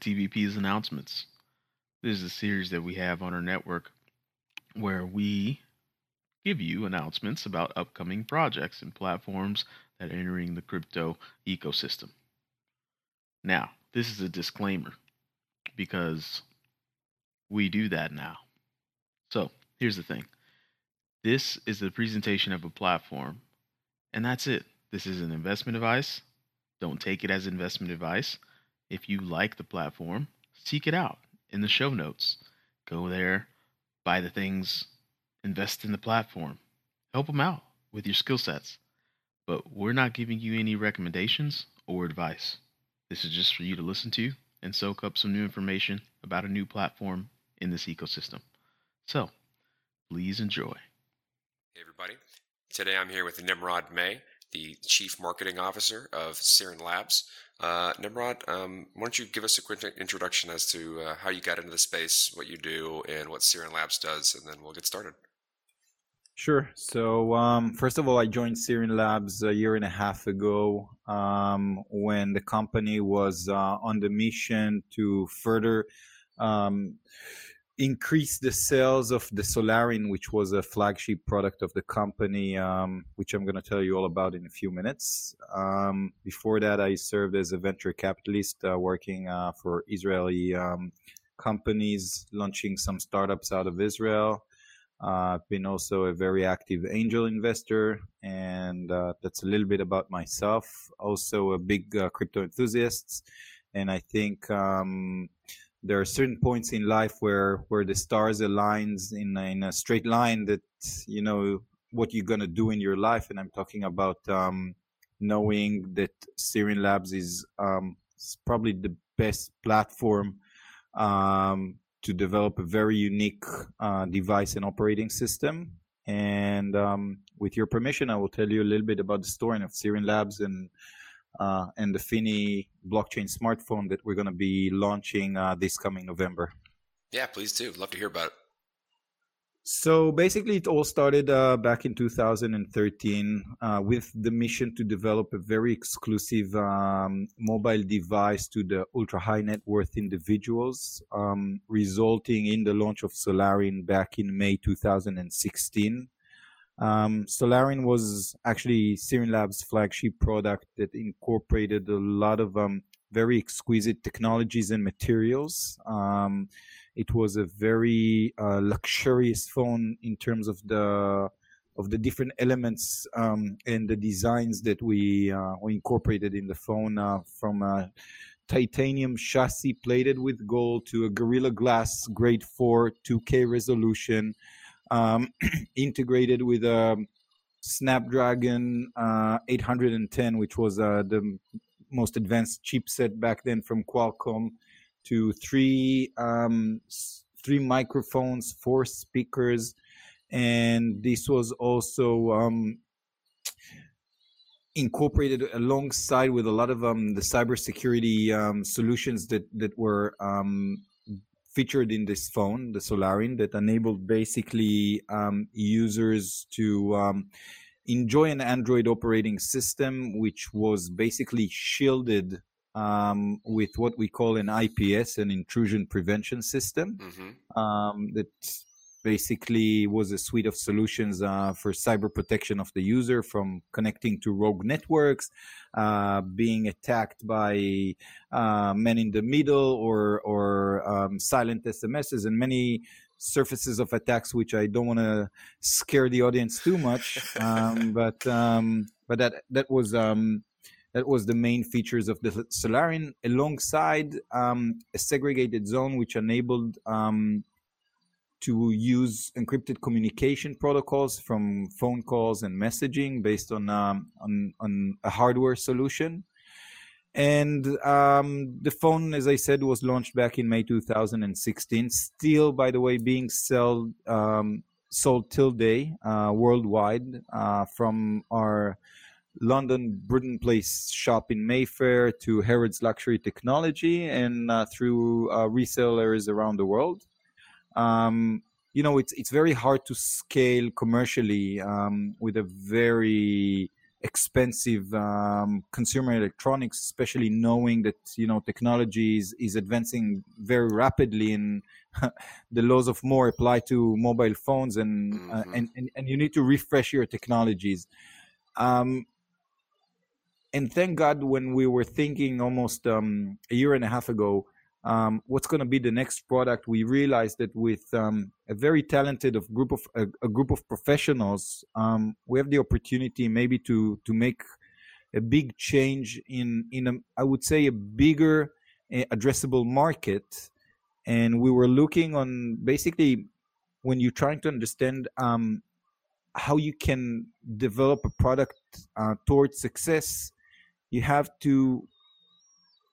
TBP's announcements. This is a series that we have on our network where we give you announcements about upcoming projects and platforms that are entering the crypto ecosystem. Now, this is a disclaimer because we do that now. So, here's the thing this is the presentation of a platform, and that's it. This is an investment advice. Don't take it as investment advice. If you like the platform, seek it out in the show notes. Go there, buy the things, invest in the platform, help them out with your skill sets. But we're not giving you any recommendations or advice. This is just for you to listen to and soak up some new information about a new platform in this ecosystem. So, please enjoy. Hey, everybody. Today I'm here with Nimrod May, the Chief Marketing Officer of Sirin Labs. Uh, Nimrod, um, why don't you give us a quick introduction as to uh, how you got into the space, what you do, and what Sirin Labs does, and then we'll get started. Sure. So, um, first of all, I joined Sirin Labs a year and a half ago um, when the company was uh, on the mission to further um, increase the sales of the Solarin, which was a flagship product of the company, um, which I'm going to tell you all about in a few minutes. Um, before that, I served as a venture capitalist uh, working uh, for Israeli um, companies, launching some startups out of Israel. Uh, I've been also a very active angel investor, and uh, that's a little bit about myself. Also, a big uh, crypto enthusiast, and I think um, there are certain points in life where where the stars aligns in in a straight line that you know what you're gonna do in your life, and I'm talking about um, knowing that Sirin Labs is um, probably the best platform um, to develop a very unique uh, device and operating system. And um, with your permission, I will tell you a little bit about the story of Sirin Labs and uh, and the Finney blockchain smartphone that we're going to be launching uh, this coming November. Yeah, please do. Love to hear about it. So basically, it all started uh, back in 2013 uh, with the mission to develop a very exclusive um, mobile device to the ultra high net worth individuals, um, resulting in the launch of Solarin back in May 2016. Um, Solarin was actually Sirin Labs' flagship product that incorporated a lot of um, very exquisite technologies and materials. Um, it was a very uh, luxurious phone in terms of the of the different elements um, and the designs that we, uh, we incorporated in the phone, uh, from a titanium chassis plated with gold to a Gorilla Glass Grade 4 2K resolution um, integrated with a Snapdragon uh, 810, which was uh, the most advanced chipset back then from Qualcomm, to three um, three microphones, four speakers, and this was also um, incorporated alongside with a lot of um, the cybersecurity um, solutions that that were um, featured in this phone, the Solarin, that enabled basically um, users to um, enjoy an Android operating system, which was basically shielded um, with what we call an IPS, an intrusion prevention system, mm-hmm. that basically was a suite of solutions uh, for cyber protection of the user from connecting to rogue networks, uh, being attacked by uh, men in the middle or or um, silent SMSs and many surfaces of attacks, which I don't want to scare the audience too much. Um, but um, but that that was um, that was the main features of the Solarin, alongside um, a segregated zone which enabled um, to use encrypted communication protocols from phone calls and messaging based on um, on, on a hardware solution. And um, the phone, as I said, was launched back in May 2016. Still, by the way, being sold um, sold till day uh, worldwide uh, from our London Bruton Place shop in Mayfair to Harrods Luxury Technology and uh, through uh, resellers around the world. Um, you know, it's it's very hard to scale commercially um, with a very expensive um, consumer electronics, especially knowing that you know technology is, is advancing very rapidly and the laws of Moore apply to mobile phones and, uh, mm-hmm. uh, and, and and you need to refresh your technologies. Um, and thank God, when we were thinking almost um, a year and a half ago, um, what's going to be the next product, we realized that with um, a very talented of group of a, a group of professionals, um, we have the opportunity maybe to to make a big change in in a, I would say a bigger uh, addressable market, and we were looking on basically when you're trying to understand um, how you can develop a product uh, towards success you have to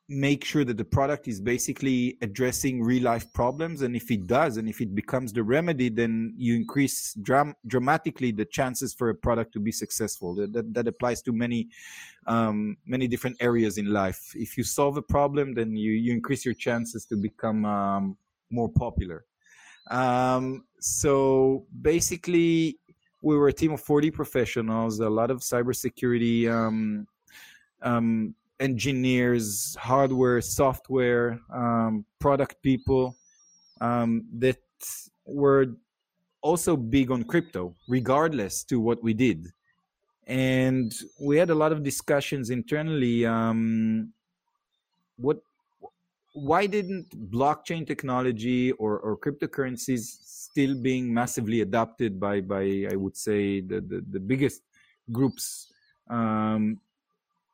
make sure that the product is basically addressing real life problems and if it does and if it becomes the remedy then you increase dram- dramatically the chances for a product to be successful. That, that, that applies to many um, many different areas in life. If you solve a problem then you, you increase your chances to become um, more popular. Um, so basically we were a team of 40 professionals a lot of cybersecurity um, um, engineers, hardware, software, um, product people um, that were also big on crypto, regardless to what we did. And we had a lot of discussions internally. Um, what, why didn't blockchain technology or, or cryptocurrencies still being massively adopted by, by I would say, the, the, the biggest groups um,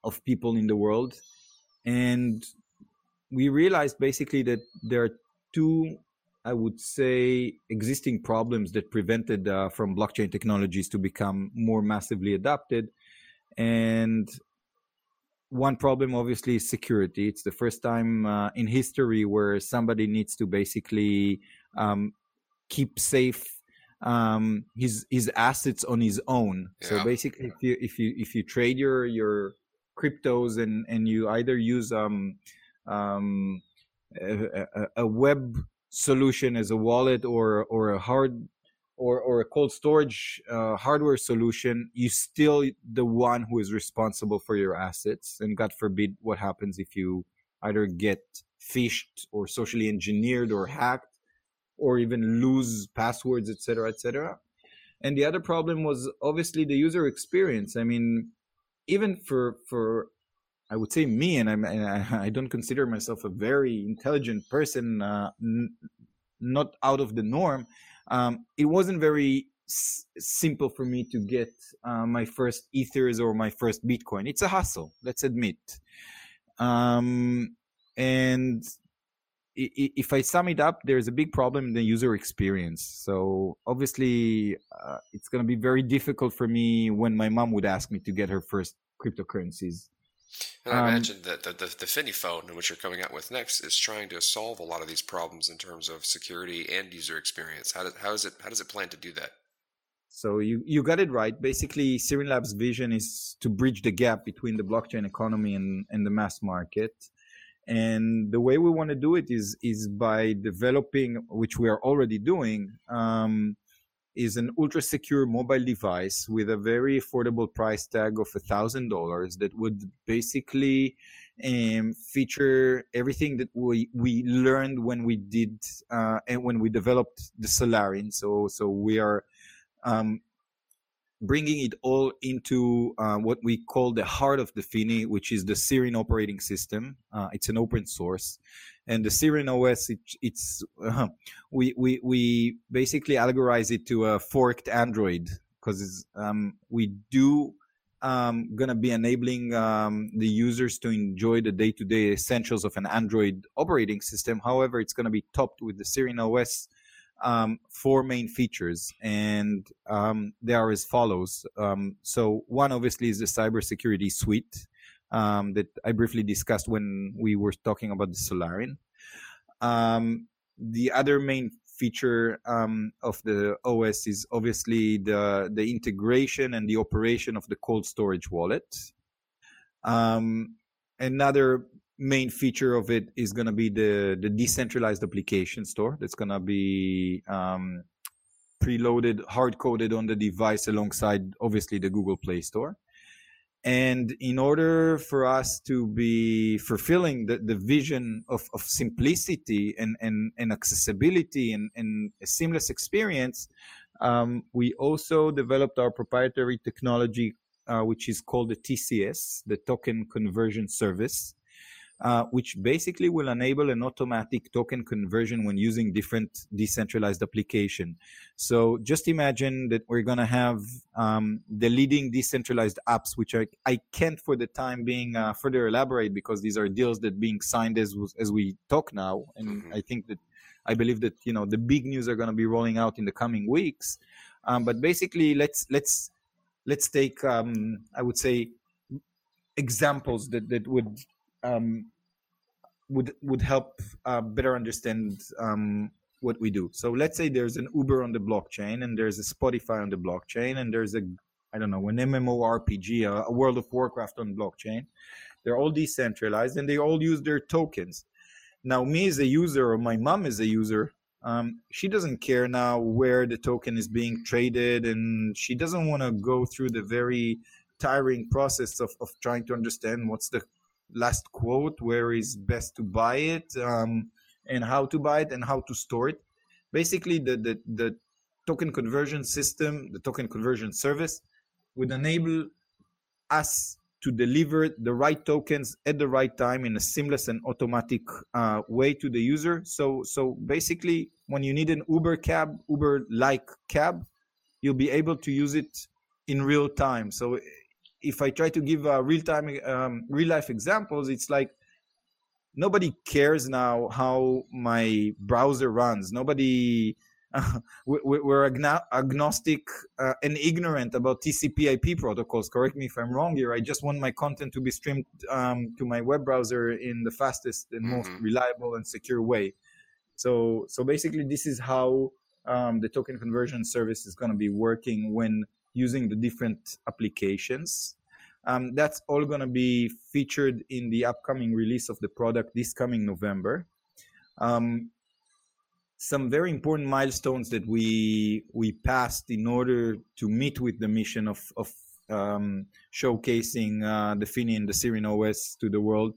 of people in the world. And we realized basically that there are two i would say existing problems that prevented uh, from blockchain technologies to become more massively adopted. And one problem obviously is security. It's the first time uh, in history where somebody needs to basically um, keep safe um, his his assets on his own. Yeah. so basically if you if you if you trade your your cryptos and and you either use um, um, a, a, web solution as a wallet or or a hard or or a cold storage uh, hardware solution, you still the one who is responsible for your assets. And God forbid, what happens if you either get phished or socially engineered or hacked, or even lose passwords, etc., etc. And the other problem was obviously the user experience. I mean, even for for I would say me, and, I'm, and I, I don't consider myself a very intelligent person, uh, n- not out of the norm. Um, it wasn't very s- simple for me to get uh, my first ethers or my first Bitcoin. It's a hustle, let's admit. Um, and if I sum it up, there's a big problem in the user experience. So obviously, uh, it's going to be very difficult for me when my mom would ask me to get her first cryptocurrencies. And I um, imagine that the, the, the Finney phone, which you're coming out with next, is trying to solve a lot of these problems in terms of security and user experience. How does, how is it how does it plan to do that? So you, you got it right. Basically, Sirin Labs' vision is to bridge the gap between the blockchain economy and, and the mass market and the way we want to do it is is by developing which we are already doing um, is an ultra secure mobile device with a very affordable price tag of a thousand dollars that would basically um, feature everything that we we learned when we did uh, and when we developed the Solarin. So so we are um, bringing it all into uh, what we call the heart of the Finney, which is the Sirin operating system. Uh, it's an open source. and the Sirin OS, it, it's uh, we we we basically algorize it to a forked Android because um, we do um, to be enabling um, the users to enjoy the day-to-day essentials of an Android operating system. However, it's to be topped with the Sirin OS um, four main features, and um, they are as follows. Um, so, one obviously is the cybersecurity suite um, that I briefly discussed when we were talking about the Solarin. Um, the other main feature um, of the OS is obviously the the integration and the operation of the cold storage wallet. Another main feature of it is going to be the the decentralized application store that's going to be um, preloaded, hard coded on the device alongside obviously the Google Play Store. And in order for us to be fulfilling the, the vision of, of simplicity and, and, and accessibility and, and a seamless experience, um, we also developed our proprietary technology, uh, which is called the TCS, the Token Conversion Service. Uh, which basically will enable an automatic token conversion when using different decentralized application. So just imagine that we're going to have um, the leading decentralized apps, which I, I can't for the time being uh, further elaborate because these are deals that being signed as as we talk now, and mm-hmm. I think that I believe that you know the big news are going to be rolling out in the coming weeks. Um, but basically, let's let's let's take um, I would say examples that that would um, would would help uh, better understand um, what we do. So let's say there's an Uber on the blockchain, and there's a Spotify on the blockchain, and there's a I don't know an MMORPG, a, a World of Warcraft on blockchain. They're all decentralized, and they all use their tokens. Now, me as a user, or my mom as a user, um, she doesn't care now where the token is being traded, and she doesn't want to go through the very tiring process of, of trying to understand what's the last quote, where is best to buy it, um, and how to buy it, and how to store it. Basically, the, the, the token conversion system, the token conversion service, would enable us to deliver the right tokens at the right time in a seamless and automatic uh, way to the user. So, so basically, when you need an Uber cab, Uber-like cab, you'll be able to use it in real time. So if I try to give uh, real time, um, real life examples, it's like nobody cares now how my browser runs. Nobody, uh, we're agnostic uh, and ignorant about TCP/IP protocols. Correct me if I'm wrong here. I just want my content to be streamed um, to my web browser in the fastest and most mm-hmm. reliable and secure way. So, so basically, this is how um, the token conversion service is going to be working when using the different applications. Um, that's all going to be featured in the upcoming release of the product this coming November. Um, some very important milestones that we we passed in order to meet with the mission of of um, showcasing uh, the Finney and the Sirin OS to the world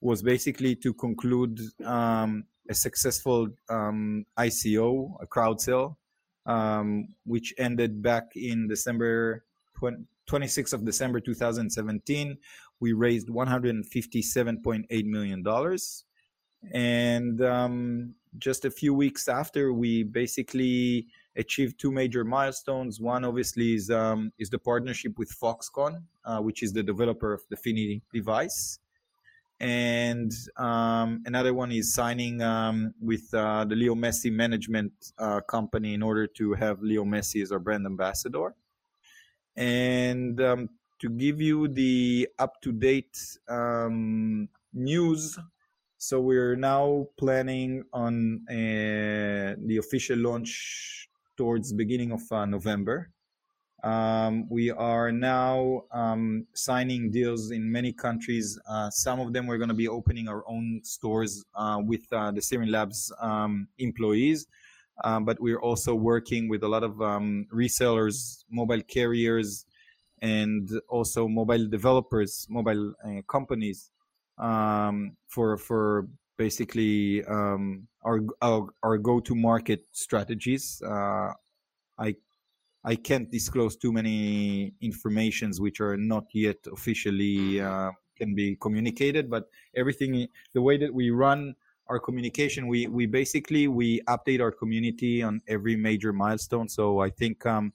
was basically to conclude um, a successful um, ICO, a crowd sale, um, which ended back in December 20, 26th of December 2017. We raised 157.8 million dollars, and um, just a few weeks after, we basically achieved two major milestones. One, obviously, is um, is the partnership with Foxconn, uh, which is the developer of the Finney device and um, another one is signing um, with uh, the Leo Messi management uh, company in order to have Leo Messi as our brand ambassador. And um, to give you the up to date um, news, so we're now planning on uh, the official launch towards beginning of uh, November. Um, we are now um, signing deals in many countries. Uh, some of them we're going to be opening our own stores uh, with uh, the Sirin Labs um, employees. Um, but we're also working with a lot of um, resellers, mobile carriers, and also mobile developers, mobile uh, companies um, for for basically our, our, our go-to market strategies. Uh, I I can't disclose too many informations which are not yet officially uh, can be communicated. But everything, the way that we run our communication. We we basically we update our community on every major milestone. So I think um,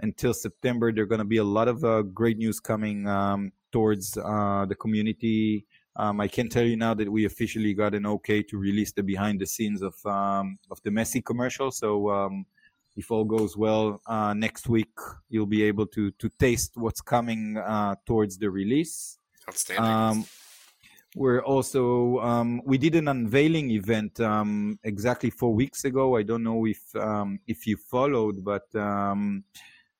until September, there are going to be a lot of uh, great news coming um, towards uh, the community. Um, I can tell you now that we officially got an okay to release the behind the scenes of um, of the Messi commercial. So um, if all goes well, uh, next week you'll be able to to taste what's coming uh, towards the release. Outstanding. Um, we're also um, we did an unveiling event um, exactly four weeks ago. I don't know if um, if you followed, but um,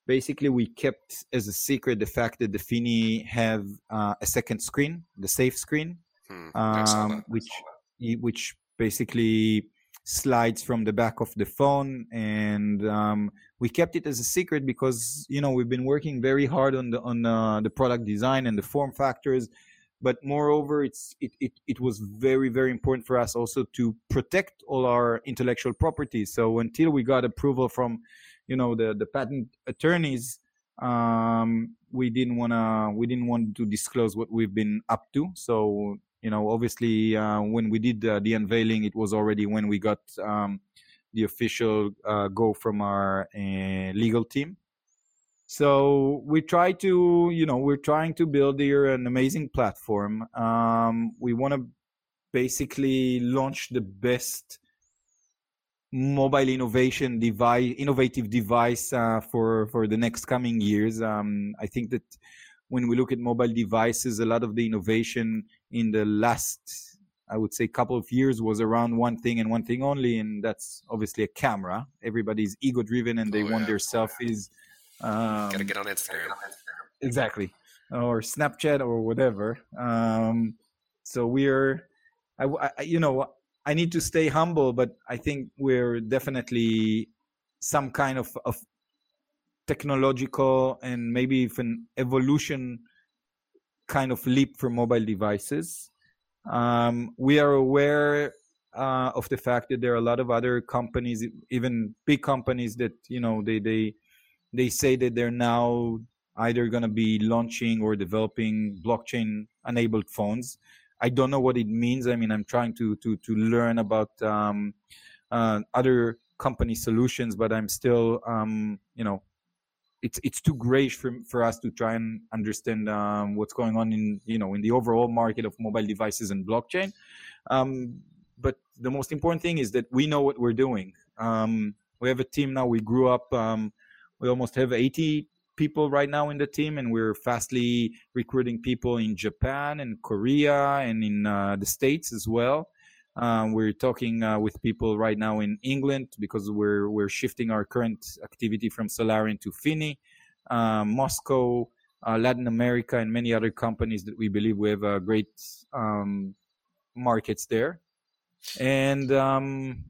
basically we kept as a secret the fact that the Finney have uh, a second screen, the safe screen, Hmm, um, which which basically slides from the back of the phone and um, we kept it as a secret because you know we've been working very hard on the on uh, the product design and the form factors. But moreover it's it, it it was very very important for us also to protect all our intellectual property. So until we got approval from you know the the patent attorneys um we didn't want to we didn't want to disclose what we've been up to. So you know obviously uh, when we did uh, the unveiling it was already when we got um, the official uh, go from our uh, legal team. So we try to you know we're trying to build here an amazing platform. Um, we want to basically launch the best mobile innovation device innovative device uh, for for the next coming years. Um, i think that when we look at mobile devices a lot of the innovation in the last i would say couple of years was around one thing and one thing only and that's obviously a camera. Everybody's ego driven and they Oh, want their selfies um, Gotta get on Instagram. exactly. Or snapchat or whatever. Um so we're I, I you know i need to stay humble but i think we're definitely some kind of of technological and maybe even evolution kind of leap for mobile devices. Um we are aware uh, of the fact that there are a lot of other companies even big companies that you know they they they say that they're now either going to be launching or developing blockchain enabled phones. I don't know what it means. I mean i'm trying to to to learn about um, uh, other company solutions but i'm still um, you know it's it's too grayish for for us to try and understand um, what's going on in you know in the overall market of mobile devices and blockchain. Um, but the most important thing is that we know what we're doing. Um, we have a team now. We grew up um, we almost have 80 people right now in the team and we're fastly recruiting people in japan and korea and in uh, the states as well um, we're talking uh, with people right now in england because we're we're shifting our current activity from solarin to finney um, moscow uh, latin america and many other companies that we believe we have uh, great um, markets there. And um,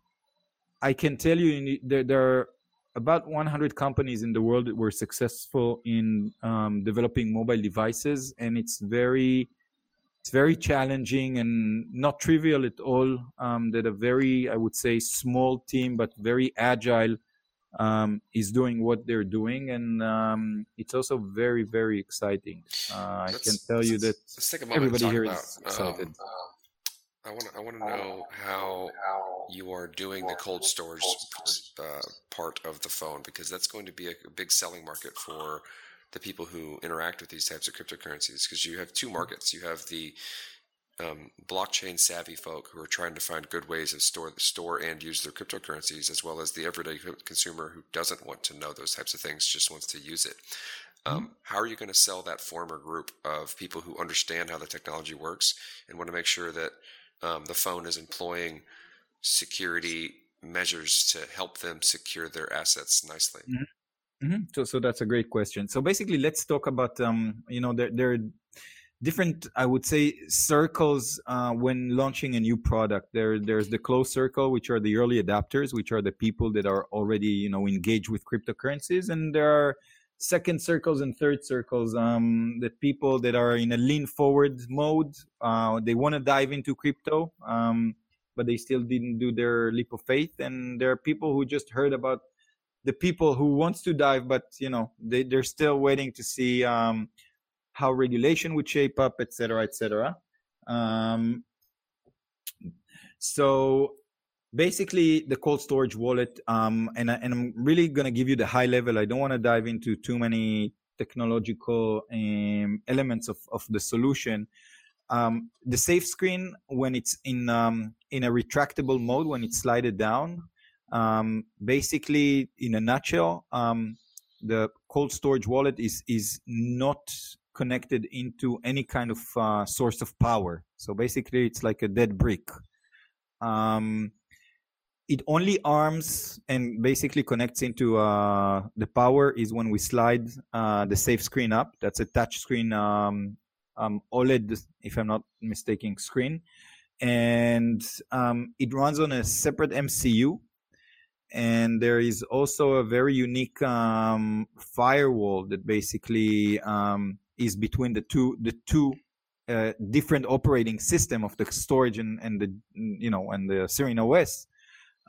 i can tell you there, there are about 100 companies in the world that were successful in um, developing mobile devices and it's very it's very challenging and not trivial at all. Um, that a very i would say small team but very agile um, is doing what they're doing. And um, it's also very very exciting. Uh, i can tell you that Let's take a moment everybody here talk is excited Um, I want to. I want to know how you are doing the cold storage uh, part of the phone because that's going to be a big selling market for the people who interact with these types of cryptocurrencies. Because you have two markets. You have the um, blockchain savvy folk who are trying to find good ways of store store and use their cryptocurrencies, as well as the everyday consumer who doesn't want to know those types of things, just wants to use it. Um, how are you going to sell that former group of people who understand how the technology works and want to make sure that um, the phone is employing security measures to help them secure their assets nicely? Hmm So, so that's a great question. So basically, let's talk about um, you know there there are different I would say circles uh, when launching a new product. There there's the close circle, which are the early adapters, which are the people that are already you know engaged with cryptocurrencies, and there are second circles and third circles um, that people that are in a lean forward mode. Uh, they want to dive into crypto. Um, but they still didn't do their leap of faith and there are people who just heard about the people who wants to dive but you know they, they're still waiting to see um, how regulation would shape up et cetera et cetera um, So basically, the cold storage wallet, um, and, and I'm really going to give you the high level. I don't want to dive into too many technological um, elements of, of the solution. Um, the safe screen, when it's in um, in a retractable mode, when it's slided down, um, basically, in a nutshell, um, the cold storage wallet is is not connected into any kind of uh, source of power. So basically, it's like a dead brick. Um, it only arms and basically connects into uh, the power is when we slide uh, the safe screen up. That's a touch screen um, um, OLED, if I'm not mistaken, screen, and um, it runs on a separate MCU. And there is also a very unique um, firewall that basically um, is between the two the two uh, different operating system of the storage and, and the you know and the Sirin OS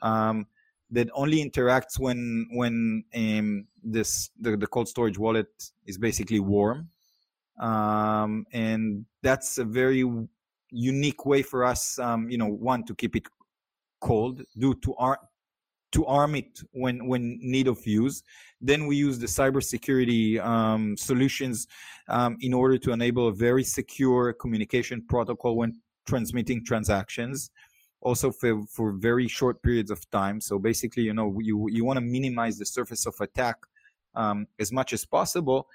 um, that only interacts when when um, this the, the cold storage wallet is basically warm. Um, and that's a very unique way for us um, you know one to keep it cold due to our to arm it when when need of use. Then we use the cybersecurity um, solutions um, in order to enable a very secure communication protocol when transmitting transactions. Also for, for very short periods of time. So basically, you know, you you want to minimize the surface of attack um, as much as possible.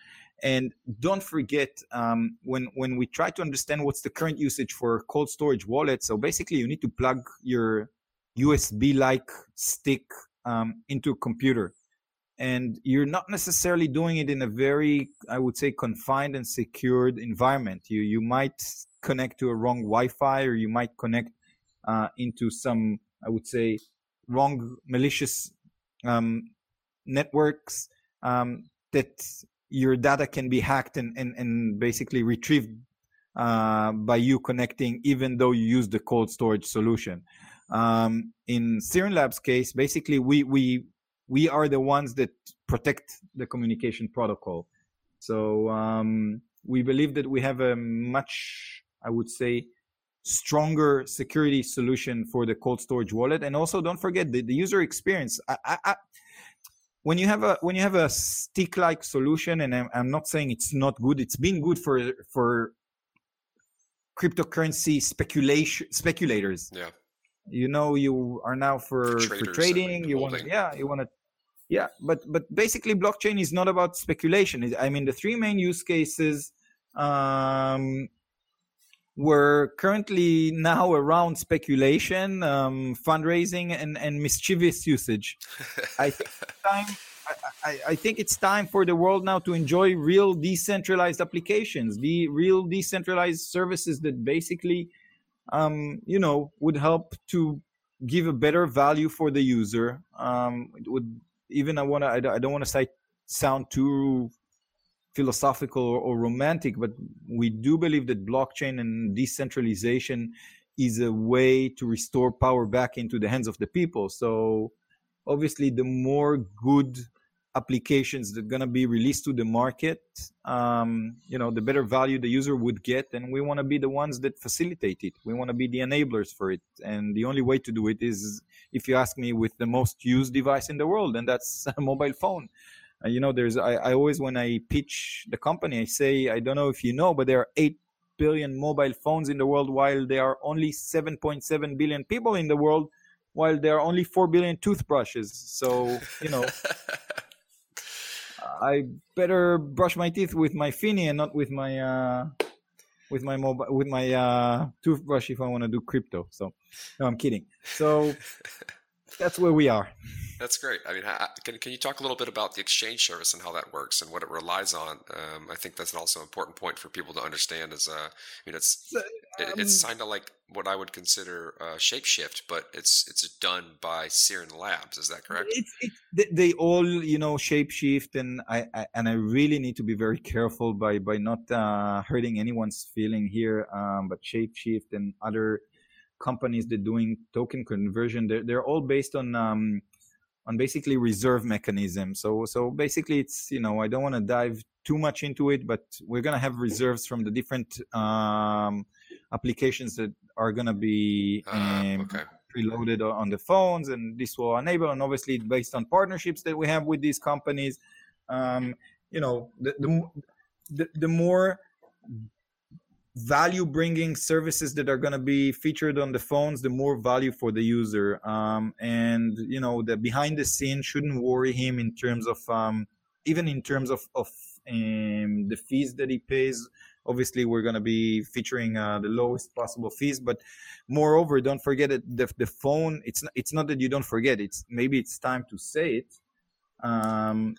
And don't forget um, when when we try to understand what's the current usage for cold storage wallets. So basically, you need to plug your USB like stick um, into a computer. And you're not necessarily doing it in a very, I would say, confined and secured environment. You you might connect to a wrong Wi-Fi, or you might connect uh, into some, I would say, wrong malicious um, networks um, that your data can be hacked and and, and basically retrieved uh, by you connecting, even though you use the cold storage solution. Um, in Sirin Labs case, basically we we we are the ones that protect the communication protocol. So um, we believe that we have a much, I would say, stronger security solution for the cold storage wallet. And also, don't forget the, the user experience. I, I, I, when you have a when you have a stick-like solution, and I'm, I'm not saying it's not good. It's been good for for cryptocurrency speculation speculators. Yeah you know you are now for for trading you want yeah you want to yeah but but basically blockchain is not about speculation. I mean the three main use cases um were currently now around speculation um fundraising and and mischievous usage. I think time I, I, think it's time for the world now to enjoy real decentralized applications, the real decentralized services that basically um, you know, would help to give a better value for the user. Um, it would even I want to I don't want to say sound too philosophical or, or, romantic, but we do believe that blockchain and decentralization is a way to restore power back into the hands of the people. So obviously, the more good applications that are going to be released to the market um, you know the better value the user would get and we want to be the ones that facilitate it. We want to be the enablers for it and the only way to do it is if you ask me with the most used device in the world and that's a mobile phone. Uh, you know there's I, I always when i pitch the company i say i don't know if you know but there are 8 billion mobile phones in the world while there are only 7.7 billion people in the world while there are only 4 billion toothbrushes. So you know I better brush my teeth with my Finney and not with my uh, with my mobile with my uh, toothbrush if I want to do crypto. So no, I'm kidding. So that's where we are. That's great. I mean, can, can you talk a little bit about the exchange service and how that works and what it relies on? Um, I think that's also an important point for people to understand. Is uh, I mean, it's um, it's kind of like what I would consider uh, shapeshift, but it's it's done by Sirin Labs. Is that correct? It's, it's, they all you know shapeshift, and I, I, and I really need to be very careful by by not uh, hurting anyone's feeling here. Um, but shapeshift and other companies that doing token conversion, they're they're all based on um, on basically reserve mechanism. So so basically, it's you know I don't want to dive too much into it, but we're gonna have reserves from the different um, applications that are going to be Uh, um, okay. preloaded on the phones, and this will enable, and obviously based on partnerships that we have with these companies, um, you know, the, the, the more value bringing services that are going to be featured on the phones the more value for the user. Um, and you know the behind the scene shouldn't worry him in terms of um, even in terms of, of um, the fees that he pays. Obviously we're going to be featuring uh, the lowest possible fees but moreover don't forget that the, the phone it's not, it's not that you don't forget it's maybe it's time to say it. Um,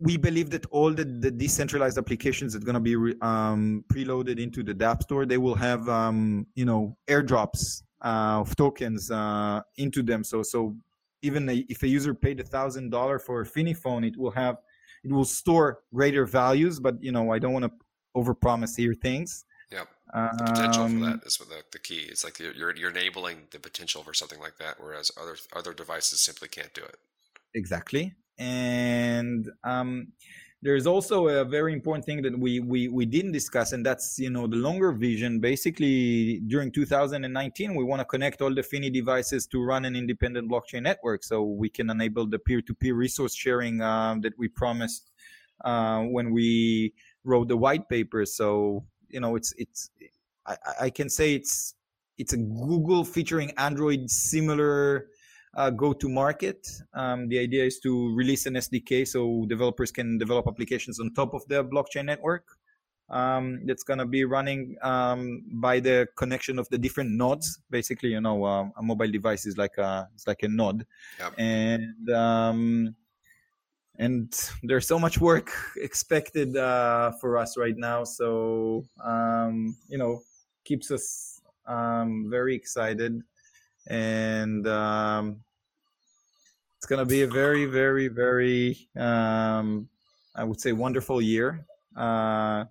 we believe that all the, the decentralized applications that are going to be re, um, preloaded into the App Store, they will have um, you know airdrops uh, of tokens uh, into them. So so even a, if a user paid a thousand dollar for a Finney phone, it will have it will store greater values. But you know I don't want to overpromise here things. Yep. The potential Um, for that is what the, the key. It's like you're, you're you're enabling the potential for something like that, whereas other other devices simply can't do it. exactly and um, there's also a very important thing that we, we we didn't discuss and that's you know the longer vision. Basically during 2019 we want to connect all the finney devices to run an independent blockchain network so we can enable the peer-to-peer resource sharing um, that we promised uh, when we wrote the white paper. So you know it's it's I, I can say it's it's a google featuring android similar uh, go to market. Um, the idea is to release an SDK so developers can develop applications on top of the blockchain network. Um, that's going to be running um, by the connection of the different nodes. Basically, you know, um, a mobile device is like a it's like a node, Yep. and um, and there's so much work expected uh, for us right now. So um, you know, keeps us um, very excited and um, it's going to be a very, very, very, um, I would say, wonderful year. Uh,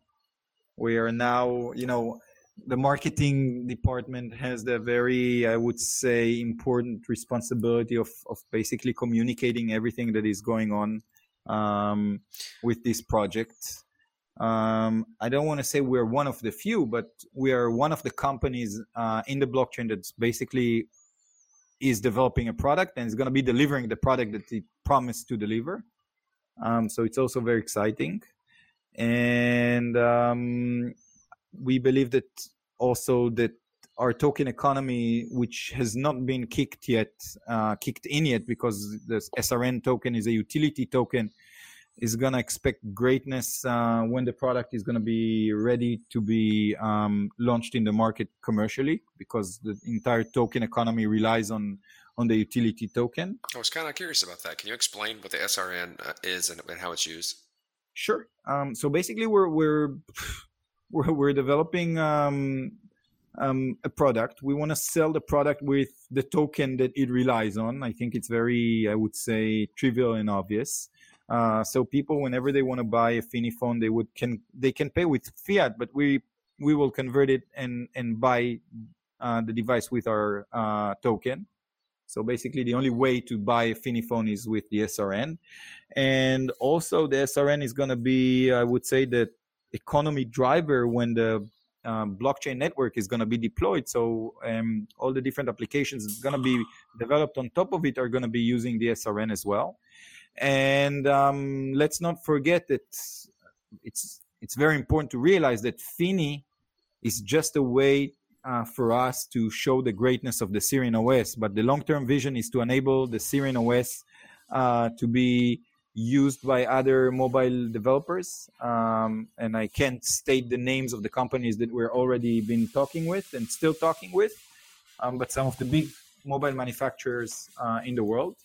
we are now, you know, the marketing department has the very, I would say, important responsibility of, of basically communicating everything that is going on um, with this project. Um, I don't want to say we're one of the few, but we are one of the companies uh, in the blockchain that's basically is developing a product and is going to be delivering the product that he promised to deliver. Um, so it's also very exciting, and um, we believe that also that our token economy, which has not been kicked yet, uh, kicked in yet, because the SRN token is a utility token, is going to expect greatness uh, when the product is going to be ready to be um, launched in the market commercially because the entire token economy relies on on the utility token. I was kind of curious about that. Can you explain what the SRN uh, is and, and how it's used? sure. Um, so basically we're we're we're, we're developing um, um, a product. We want to sell the product with the token that it relies on. I think it's very i would say trivial and obvious Uh, so people, whenever they want to buy a Finney phone, they would can they can pay with fiat, but we we will convert it and and buy uh, the device with our uh, token. So basically, the only way to buy a Finney phone is with the SRN, and also the SRN is going to be, I would say, the economy driver when the um, blockchain network is going to be deployed. So um, all the different applications going to be developed on top of it are going to be using the SRN as well and um, let's not forget that it's it's very important to realize that Finney is just a way uh, for us to show the greatness of the Sirin OS, but the long-term vision is to enable the Sirin OS uh, to be used by other mobile developers. Um, and I can't state the names of the companies that we're already been talking with and still talking with, um, but some of the big mobile manufacturers uh, in the world.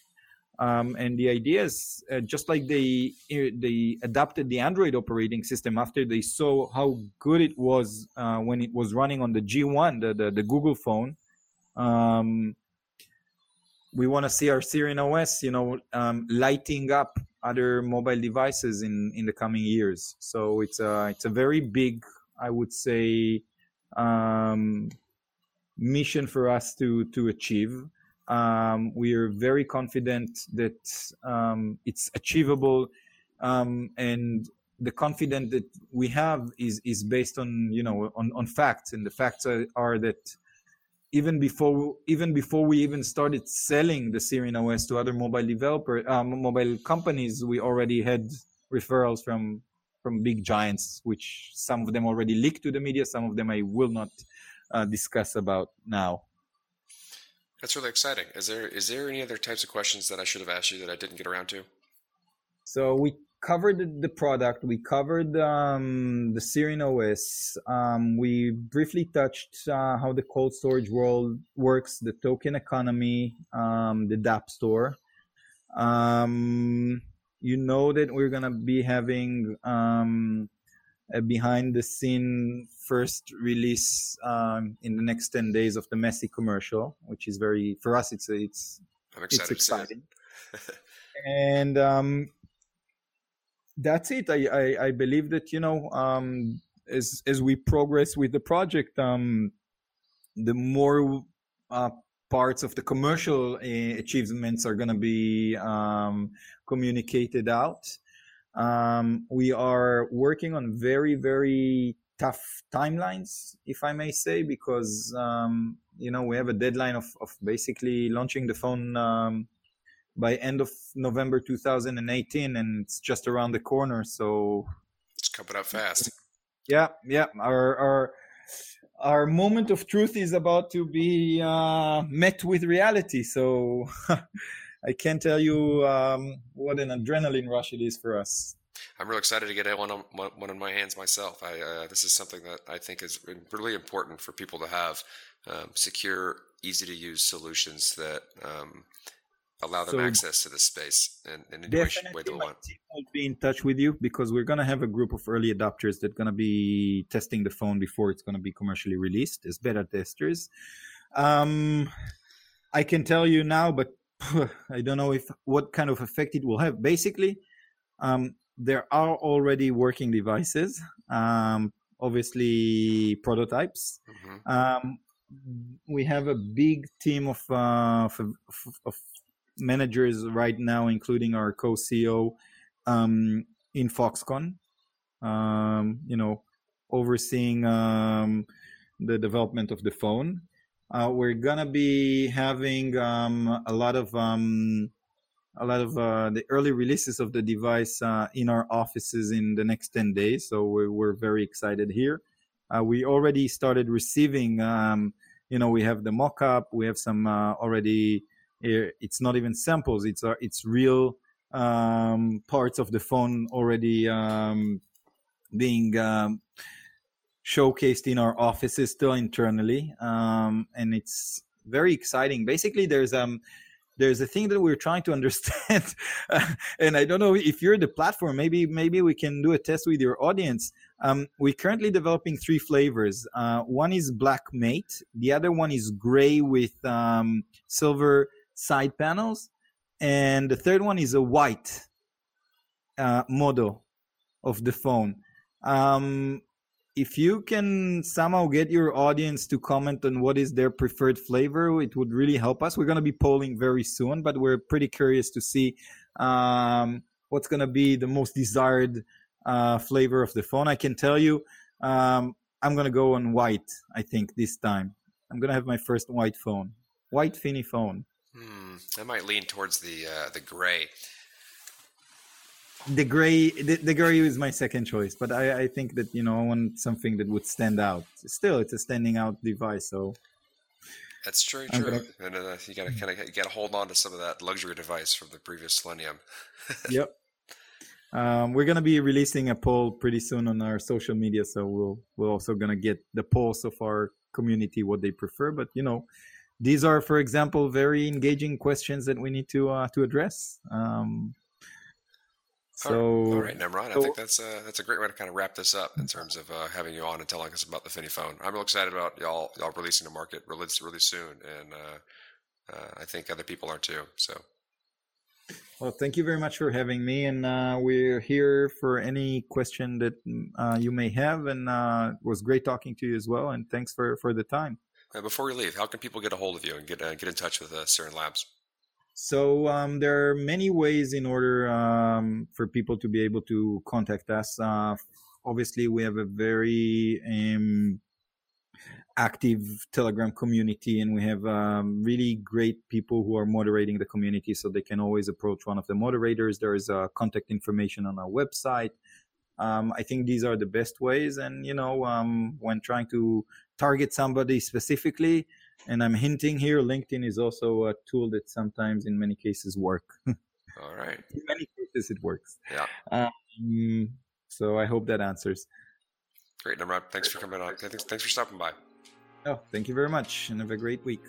Um, and the idea is uh, just like they they adapted the Android operating system after they saw how good it was uh, when it was running on the G1, the the, the Google phone. Um, we want to see our Sirin OS, you know, um, lighting up other mobile devices in in the coming years. So it's a it's a very big, I would say, um, mission for us to to achieve. Um, we are very confident that um, it's achievable, um, and the confidence that we have is is based on you know on, on facts. And the facts are, are that even before even before we even started selling the Sirin OS to other mobile developer um, mobile companies we already had referrals from from big giants which some of them already leaked to the media. Some of them I will not uh, discuss about now that's really exciting is there is there any other types of questions that I should have asked you that I didn't get around to so we covered the product. We covered um, the Sirin OS. Um, we briefly touched uh, how the cold storage world works, the token economy, um, the DApp store. Um, you know that we're gonna be having um, a behind the scene first release um, in the next 10 days of the Messi commercial, which is very for us. It's it's it's exciting. and um, that's it. I, I, I believe that you know um, as as we progress with the project, um, the more uh, parts of the commercial uh, achievements are going to be um, communicated out. Um, we are working on very very tough timelines, if I may say, because um, you know we have a deadline of of basically launching the phone um, by end of November 2018, and it's just around the corner. So it's coming up fast. Yeah, yeah. Our our our moment of truth is about to be uh, met with reality. So I can't tell you um, what an adrenaline rush it is for us. I'm real excited to get one on one in my hands myself. I, uh, this is something that I think is really important for people to have um, secure, easy to use solutions that um, allow them so access to the space and in any way they want. I'll be in touch with you because we're going to have a group of early adopters that are going to be testing the phone before it's going to be commercially released as beta testers. Um, I can tell you now, but I don't know if what kind of effect it will have. Basically, um, there are already working devices, um, obviously prototypes. Mm-hmm. Um, we have a big team of, uh, of, of, managers right now, including our co-CEO um, in Foxconn. Um, you know, overseeing um, the development of the phone. Uh, we're gonna be having um, a lot of um, a lot of uh, the early releases of the device uh, in our offices in the next 10 days. So we're, we're very excited here. Uh, we already started receiving, um, you know, we have the mock-up, we have some uh, already it's not even samples it's uh, it's real um, parts of the phone already um, being um, showcased in our offices still internally um, and it's very exciting basically there's um there's a thing that we're trying to understand and i don't know if you're the platform maybe maybe we can do a test with your audience um, we're currently developing three flavors uh, one is black mate the other one is gray with um, silver side panels. And the third one is a white uh, model of the phone. Um, if you can somehow get your audience to comment on what is their preferred flavor, it would really help us. We're going to be polling very soon, but we're pretty curious to see um, what's going to be the most desired uh, flavor of the phone. I can tell you, um, I'm going to go on white, I think, this time. I'm going to have my first white phone, white Finney phone. Hmm, I might lean towards the uh, the gray. The gray, the, the gray is my second choice, but I, I think that you know I want something that would stand out. Still, it's a standing out device, so that's true, true. Gonna... And uh, you gotta kind of you gotta hold on to some of that luxury device from the previous Selenium. yep. Um, we're gonna be releasing a poll pretty soon on our social media, so we'll we're also gonna get the pulse of our community what they prefer. But you know, these are, for example, very engaging questions that we need to uh, to address. Um, so, all right, Nimrod, so, I think that's a, that's a great way to kind of wrap this up in terms of uh, having you on and telling us about the Finney phone. I'm real excited about y'all y'all releasing the market really really soon, and uh, uh, I think other people are too. So. Well, thank you very much for having me, and uh, we're here for any question that uh, you may have. And uh, it was great talking to you as well. And thanks for for the time. Before we leave, how can people get a hold of you and get uh, get in touch with uh, Labs? So um, there are many ways in order um, for people to be able to contact us. Uh, obviously, we have a very um, active Telegram community, and we have um, really great people who are moderating the community, so they can always approach one of the moderators. There is uh, contact information on our website. Um, I think these are the best ways, and you know, um, when trying to target somebody specifically, and I'm hinting here, LinkedIn is also a tool that sometimes, in many cases, work. All right. in many cases, it works. Yeah. Um, so I hope that answers. Great, Nimrod. Thanks for coming on. Thanks, thanks for stopping by. Oh, thank you very much, and have a great week.